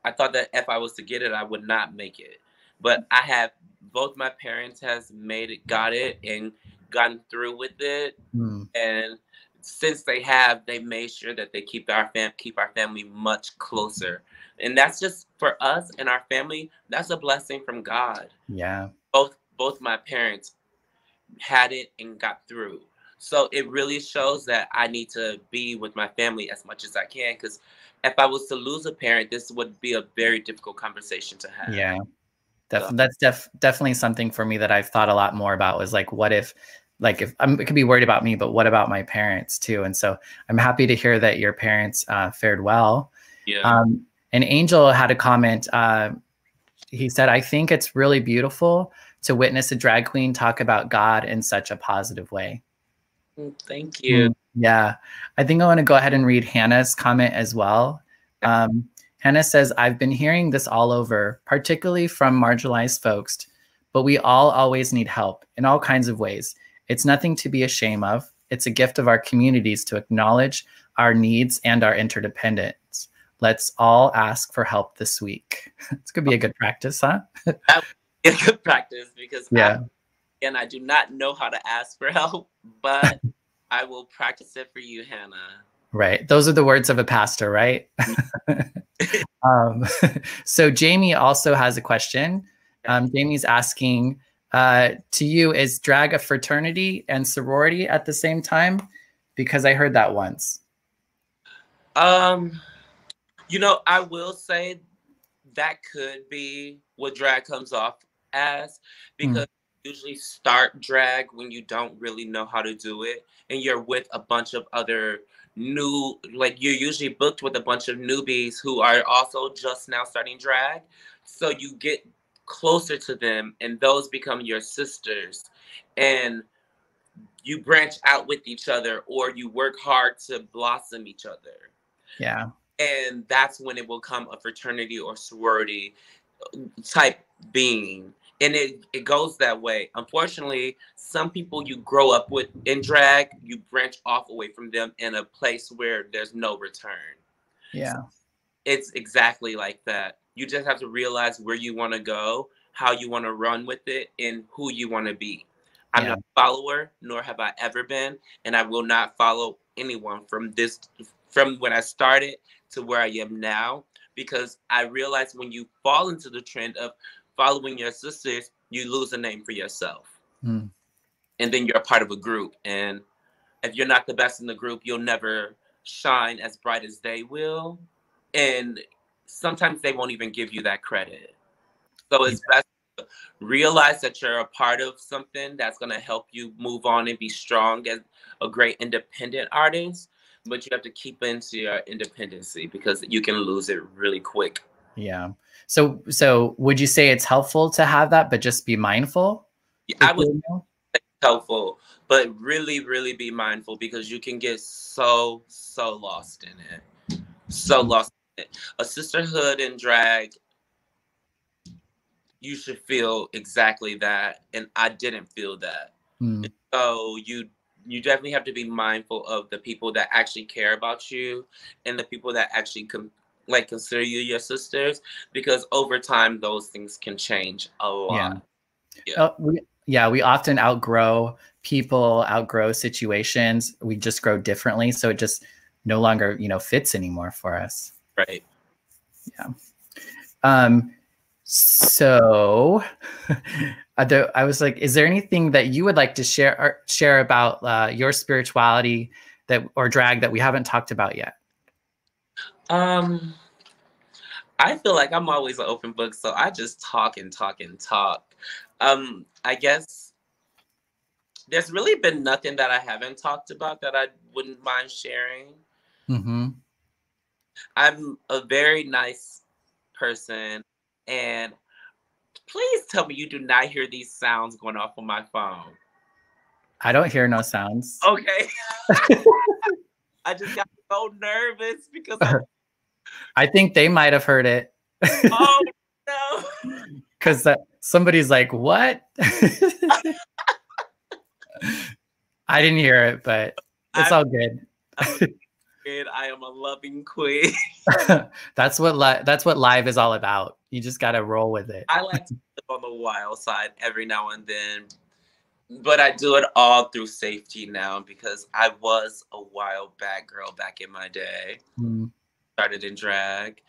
I thought that if I was to get it, I would not make it. But I have, both my parents has made it, got it, and gotten through with it. Hmm. And since they have, they made sure that they keep our fam keep our family much closer. And that's just for us and our family, that's a blessing from God. Yeah. Both both my parents had it and got through. So it really shows that I need to be with my family as much as I can because if I was to lose a parent, this would be a very difficult conversation to have. Yeah. Def- So- that's def- definitely something for me that I've thought a lot more about was like, what if, like, if I'm, I could be worried about me, but what about my parents too? And so I'm happy to hear that your parents uh, fared well. Yeah. Um, and Angel had a comment. Uh, he said, I think it's really beautiful to witness a drag queen talk about God in such a positive way. Thank you. Yeah. I think I want to go ahead and read Hannah's comment as well. Um, Hannah says, I've been hearing this all over, particularly from marginalized folks, but we all always need help in all kinds of ways. It's nothing to be ashamed of. It's a gift of our communities to acknowledge our needs and our interdependence. Let's all ask for help this week. it's going to be a good practice, huh? It's good practice because Yeah. I, and I do not know how to ask for help, <laughs> but I will practice it for you, Hannah. Right. Those are the words of a pastor, right? <laughs> um, <laughs> so Jamie also has a question. Um, Jamie's asking uh, to you, is drag a fraternity and sorority at the same time? Because I heard that once. Um, you know, I will say that could be what drag comes off as mm. because you usually start drag when you don't really know how to do it and you're with a bunch of other new like you're usually booked with a bunch of newbies who are also just now starting drag so you get closer to them and those become your sisters and you branch out with each other or you work hard to blossom each other Yeah. and that's when it will come a fraternity or sorority type being. And it, it goes that way. Unfortunately some people you grow up with in drag you branch off away from them in a place where there's no return. Yeah. it's exactly like that. You just have to realize where you want to go how you want to run with it and who you want to be. I'm Yeah. not a follower nor have i ever been and i will not follow anyone from this from when i started to where i am now because i realize when you fall into the trend of following your sisters you lose a name for yourself. Mm. and then you're a part of a group. And if you're not the best in the group you'll never shine as bright as they will. And sometimes they won't even give you that credit. So it's best to realize that you're a part of something that's going to help you move on and be strong as a great independent artist but you have to keep into your independency because you can lose it really quick Yeah. So, so would you say it's helpful to have that, but just be mindful? i would You know? helpful, but really, really be mindful because you can get so, so lost in it. So lost in it. A sisterhood in drag, you should feel exactly that. And I didn't feel that. Mm. So you you definitely have to be mindful of the people that actually care about you and the people that actually com- like consider you your sisters because over time those things can change a lot. Yeah. Yeah. Uh, we, yeah, we often outgrow people, outgrow situations. We just grow differently, so it just no longer, you know, fits anymore for us. Right. Yeah. Um so <laughs> I was like, is there anything that you would like to share share about uh, your spirituality that or drag that we haven't talked about yet? Um, I feel like I'm always an open book, so I just talk and talk and talk. Um, I guess there's really been nothing that I haven't talked about that I wouldn't mind sharing. Mm-hmm. I'm a very nice person, and please tell me you do not hear these sounds going off on my phone. I don't hear no sounds. Okay. <laughs> I just got so nervous because I <laughs> think they might have heard it. oh <laughs> no. Cuz uh, somebody's like, "What?" <laughs> I didn't hear it, but it's I'm, all good. I am a loving queen. <laughs> that's what li- that's what live is all about. You just got to roll with it. I like to live on the wild side every now and then, but I do it all through safety now because I was a wild bad girl back in my day. Mm. Started in drag,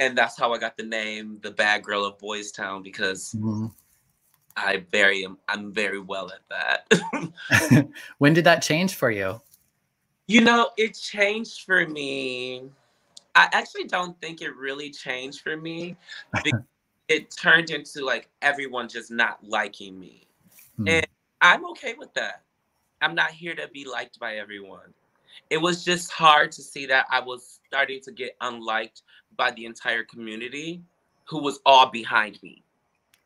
and that's how I got the name the Bad Girl of Boys Town because mm. I very am I'm very well at that. <laughs> <laughs> when did that change for you? You know, it changed for me. I actually don't think it really changed for me. <laughs> it turned into like everyone just not liking me. Hmm. And I'm okay with that. I'm not here to be liked by everyone. It was just hard to see that I was starting to get unliked by the entire community who was all behind me.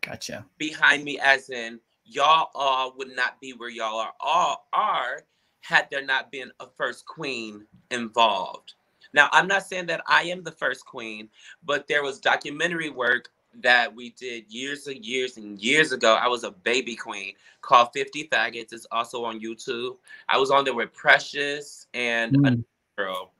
Gotcha. Behind me, as in, y'all all would not be where y'all are, all are had there not been a first queen involved. Now, I'm not saying that I am the first queen, but there was documentary work that we did years and years and years ago. I was a baby queen called 50 Faggots. It's also on YouTube. I was on there with Precious and mm. a girl.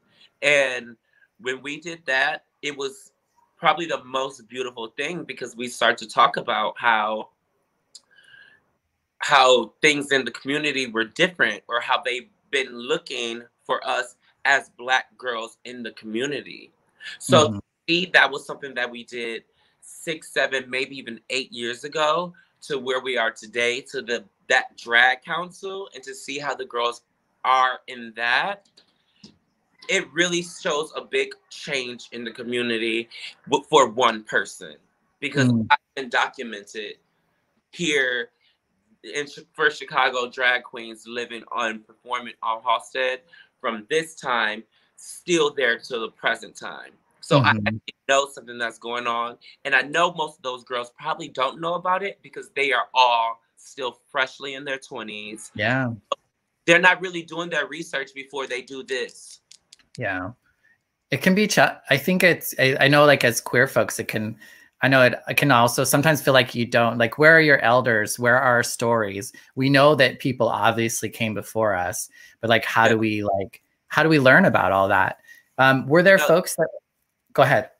And when we did that, it was probably the most beautiful thing because we start to talk about how how things in the community were different or how they've been looking for us as black girls in the community. So mm-hmm. see, that was something that we did six, seven, maybe even eight years ago to where we are today, to the that drag council, and to see how the girls are in that. It really shows a big change in the community for one person because mm. I've been documented here in for Chicago drag queens living on performing on Halsted from this time still there to the present time. So mm-hmm. I know something that's going on, and I know most of those girls probably don't know about it because they are all still freshly in their twenties. Yeah, they're not really doing their research before they do this. Yeah, it can be. Ch- I think it's. I, I know, like as queer folks, it can I know it, it can also sometimes feel like you don't like where are your elders? Where are our stories? We know that people obviously came before us, but like how yeah. do we like how do we learn about all that? Um, were there folks that go ahead?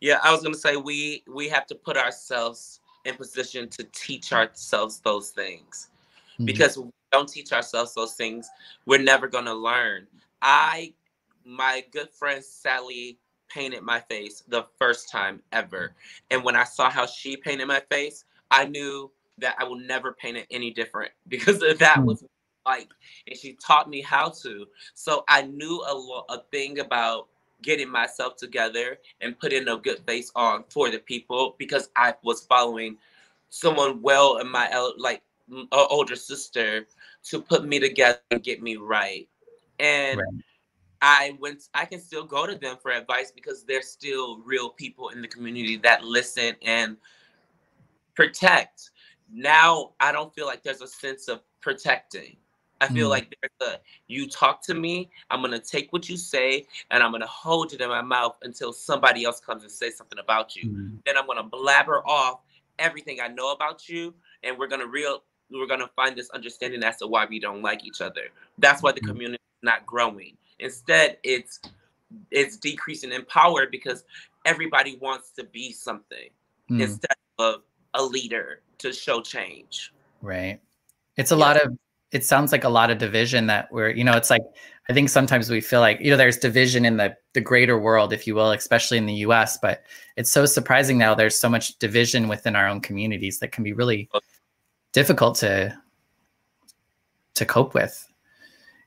Yeah, I was gonna say we we have to put ourselves in position to teach ourselves those things. Mm-hmm. Because we don't teach ourselves those things, we're never gonna learn. I my good friend Sally painted my face the first time ever. And when I saw how she painted my face, I knew that I will never paint it any different <laughs> because that mm. was like, and she taught me how to. So I knew a, lo- a thing about getting myself together and putting a good face on for the people because I was following someone well in my like older sister to put me together and get me right. And right. I went I can still go to them for advice because they're still real people in the community that listen and protect. Now I don't feel like there's a sense of protecting. I feel mm. like there's a you talk to me, I'm gonna take what you say and I'm gonna hold it in my mouth until somebody else comes and says something about you. Mm. Then I'm gonna blabber off everything I know about you, and we're gonna real we're gonna find this understanding as to why we don't like each other. That's why the mm. community is not growing Instead, it's it's decreasing in power because everybody wants to be something mm. instead of a leader to show change. Right. It's a yeah. lot of it sounds like a lot of division that we're, you know, it's like I think sometimes we feel like, you know, there's division in the the greater world, if you will, especially in the US, but it's so surprising now there's so much division within our own communities that can be really difficult to to cope with.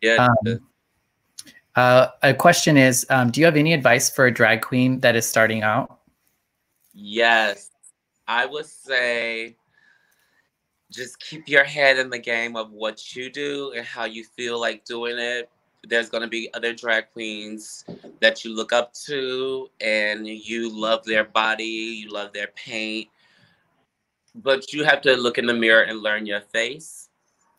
Yeah. Um, uh, a question is, um, do you have any advice for a drag queen that is starting out? Yes, I would say just keep your head in the game of what you do and how you feel like doing it. There's going to be other drag queens that you look up to and you love their body, you love their paint. But you have to look in the mirror and learn your face.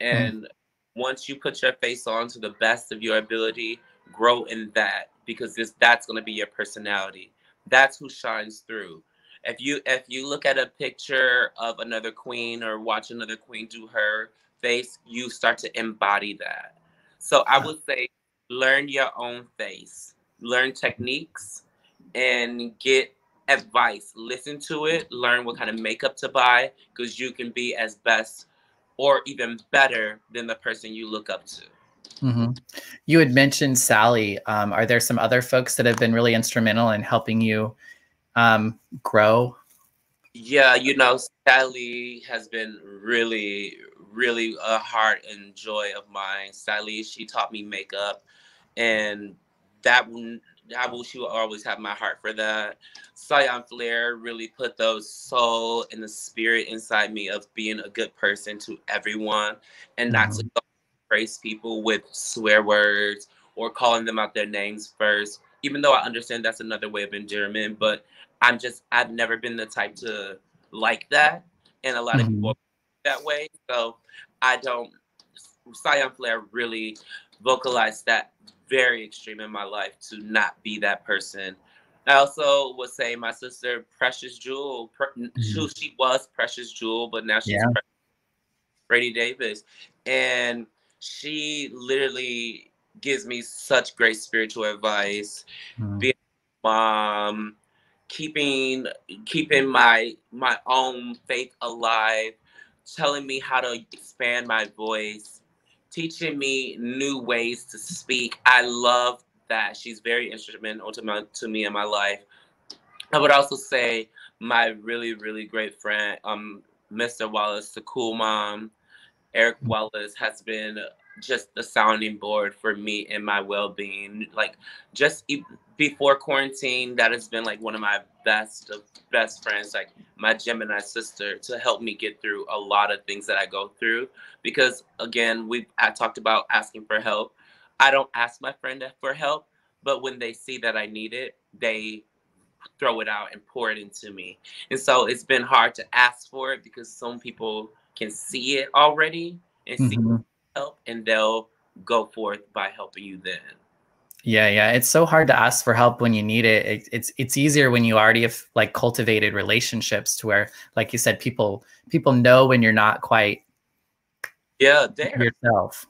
Mm-hmm. And mm. once you put your face on to the best of your ability, grow in that because this that's going to be your personality. That's who shines through if you if you look at a picture of another queen or watch another queen do her face, you start to embody that. So I would say learn your own face, learn techniques, and get advice. Listen to it, learn what kind of makeup to buy, because you can be as best or even better than the person you look up to. Mm-hmm. You had mentioned Sally. Um, are there some other folks that have been really instrumental in helping you um, grow? Yeah, you know, Sally has been really, really a heart and joy of mine. Sally, she taught me makeup, and that I will she will always have my heart for that. Sion Flair really put those soul and the spirit inside me of being a good person to everyone and not mm-hmm. to praise people with swear words or calling them out their names first. Even though I understand that's another way of endearment, but I'm just I've never been the type to like that, and a lot mm-hmm. of people that way. So I don't. Sion Flair really vocalized that very extreme in my life to not be that person. I also would say my sister Precious Jewel, mm-hmm. she was Precious Jewel, but now she's yeah. Brady Davis, and she literally gives me such great spiritual advice. Mm-hmm. Being mom, keeping keeping my my own faith alive, telling me how to expand my voice, teaching me new ways to speak. I love that. She's very instrumental to, my, to me in my life. I would also say my really, really great friend, um, Mr. Wallace, the cool mom, Eric mm. Wallace has been just the sounding board for me and my well-being. Like just before quarantine, that has been like one of my best of best friends, like my Gemini sister, to help me get through a lot of things that I go through. Because again, we I talked about asking for help. I don't ask my friend for help, but when they see that I need it, they throw it out and pour it into me. And so it's been hard to ask for it because some people can see it already and mm-hmm. Help and they'll go forth by helping you then. Yeah, yeah. It's so hard to ask for help when you need it. it. It's it's easier when you already have like cultivated relationships to where, like you said, people people know when you're not quite yeah there yourself.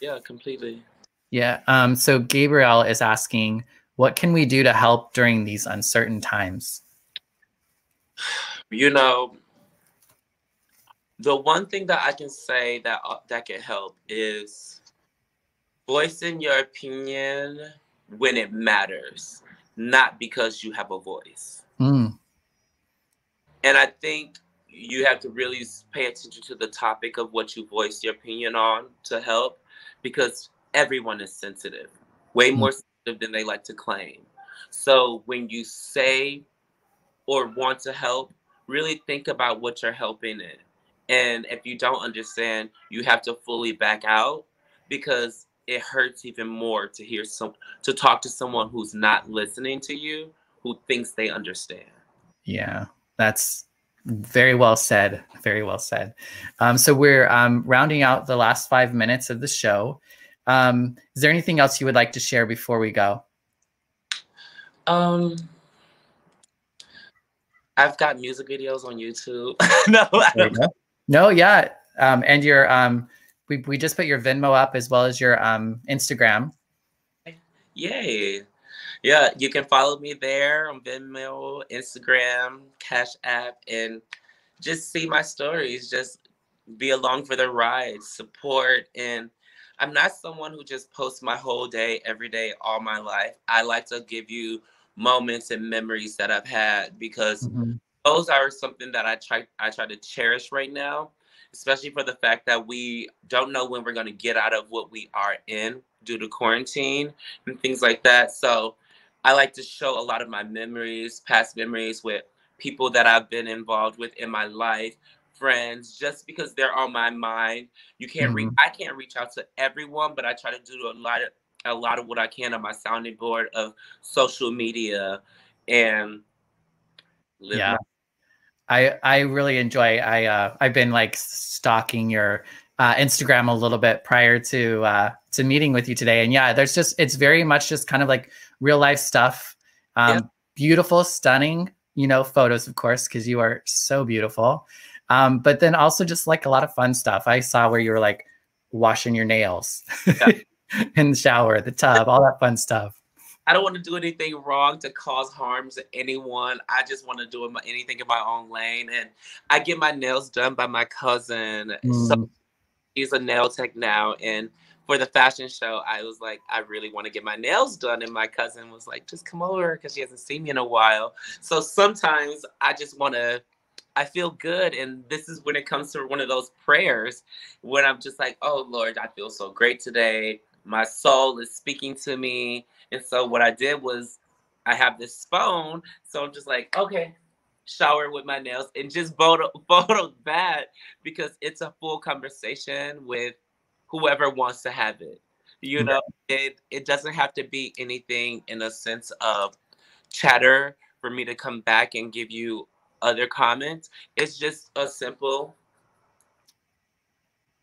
Yeah, completely. Yeah. Um. So Gabriel is asking, what can we do to help during these uncertain times? <sighs> You know, the one thing that I can say that uh, that can help is voicing your opinion when it matters, not because you have a voice. Mm. And I think you have to really pay attention to the topic of what you voice your opinion on to help because everyone is sensitive, way mm. more sensitive than they like to claim. So when you say or want to help, really think about what you're helping in. And if you don't understand, you have to fully back out because it hurts even more to hear some to talk to someone who's not listening to you, who thinks they understand. Yeah, that's very well said. Very well said. Um, so we're um, rounding out the last five minutes of the show. Um, is there anything else you would like to share before we go? Um, I've got music videos on YouTube. <laughs> no, no, yeah. Um, and your um, we, we just put your Venmo up as well as your um, Instagram. Yay. yeah, you can follow me there on Venmo, Instagram, Cash App, and just see my stories. Just be along for the ride, support, and I'm not someone who just posts my whole day, every day, all my life. I like to give you moments and memories that I've had because mm-hmm. Those are something that I try I try to cherish right now, especially for the fact that we don't know when we're going to get out of what we are in due to quarantine and things like that. So I like to show a lot of my memories, past memories with people that I've been involved with in my life, friends, just because they're on my mind. You can't mm-hmm. reach I can't reach out to everyone, but I try to do a lot of a lot of what I can on my sounding board of social media and yeah. I I really enjoy I uh I've been like stalking your uh, Instagram a little bit prior to uh, to meeting with you today, and yeah, there's just it's very much just kind of like real life stuff. Um, yeah. Beautiful, stunning, you know, photos, of course, because you are so beautiful. Um, but then also just like a lot of fun stuff. I saw where you were like washing your nails yeah. <laughs> in the shower, the tub, all that fun stuff. I don't want to do anything wrong to cause harm to anyone. I just want to do anything in my own lane. And I get my nails done by my cousin. Mm. So he's a nail tech now. And for the fashion show, I was like, I really want to get my nails done. And my cousin was like, just come over because she hasn't seen me in a while. So sometimes I just want to, I feel good. And this is when it comes to one of those prayers when I'm just like, oh Lord, I feel so great today. My soul is speaking to me. And so what I did was I have this phone. So I'm just like, okay, shower with my nails and just photo <laughs> photo that because it's a full conversation with whoever wants to have it. You know, it it doesn't have to be anything in a sense of chatter for me to come back and give you other comments. It's just a simple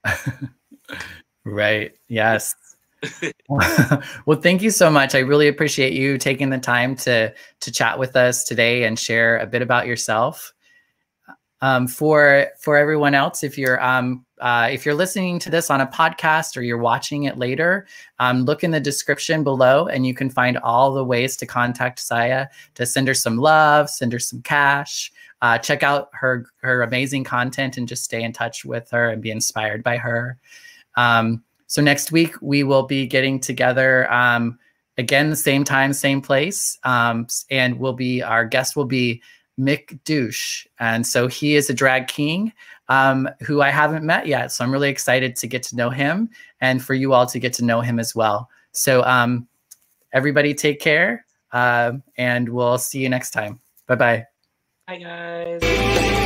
<laughs> right. Yes. <laughs> well, thank you so much. I really appreciate you taking the time to to chat with us today and share a bit about yourself. Um, for for everyone else, if you're um, uh, if you're listening to this on a podcast or you're watching it later, um, look in the description below, and you can find all the ways to contact Saya to send her some love, send her some cash. Uh, check out her her amazing content and just stay in touch with her and be inspired by her. Um, so next week we will be getting together um, again, the same time, same place, um, and we'll be our guest will be Mick Douche, and so he is a drag king um, who I haven't met yet. So I'm really excited to get to know him and for you all to get to know him as well. So um, everybody take care, uh, and we'll see you next time. Bye bye. Bye guys.